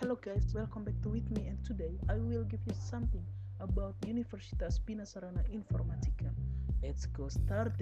Hello guys, welcome back to with me and today I will give you something about Universitas Bina Sarana Informatika. Let's go start.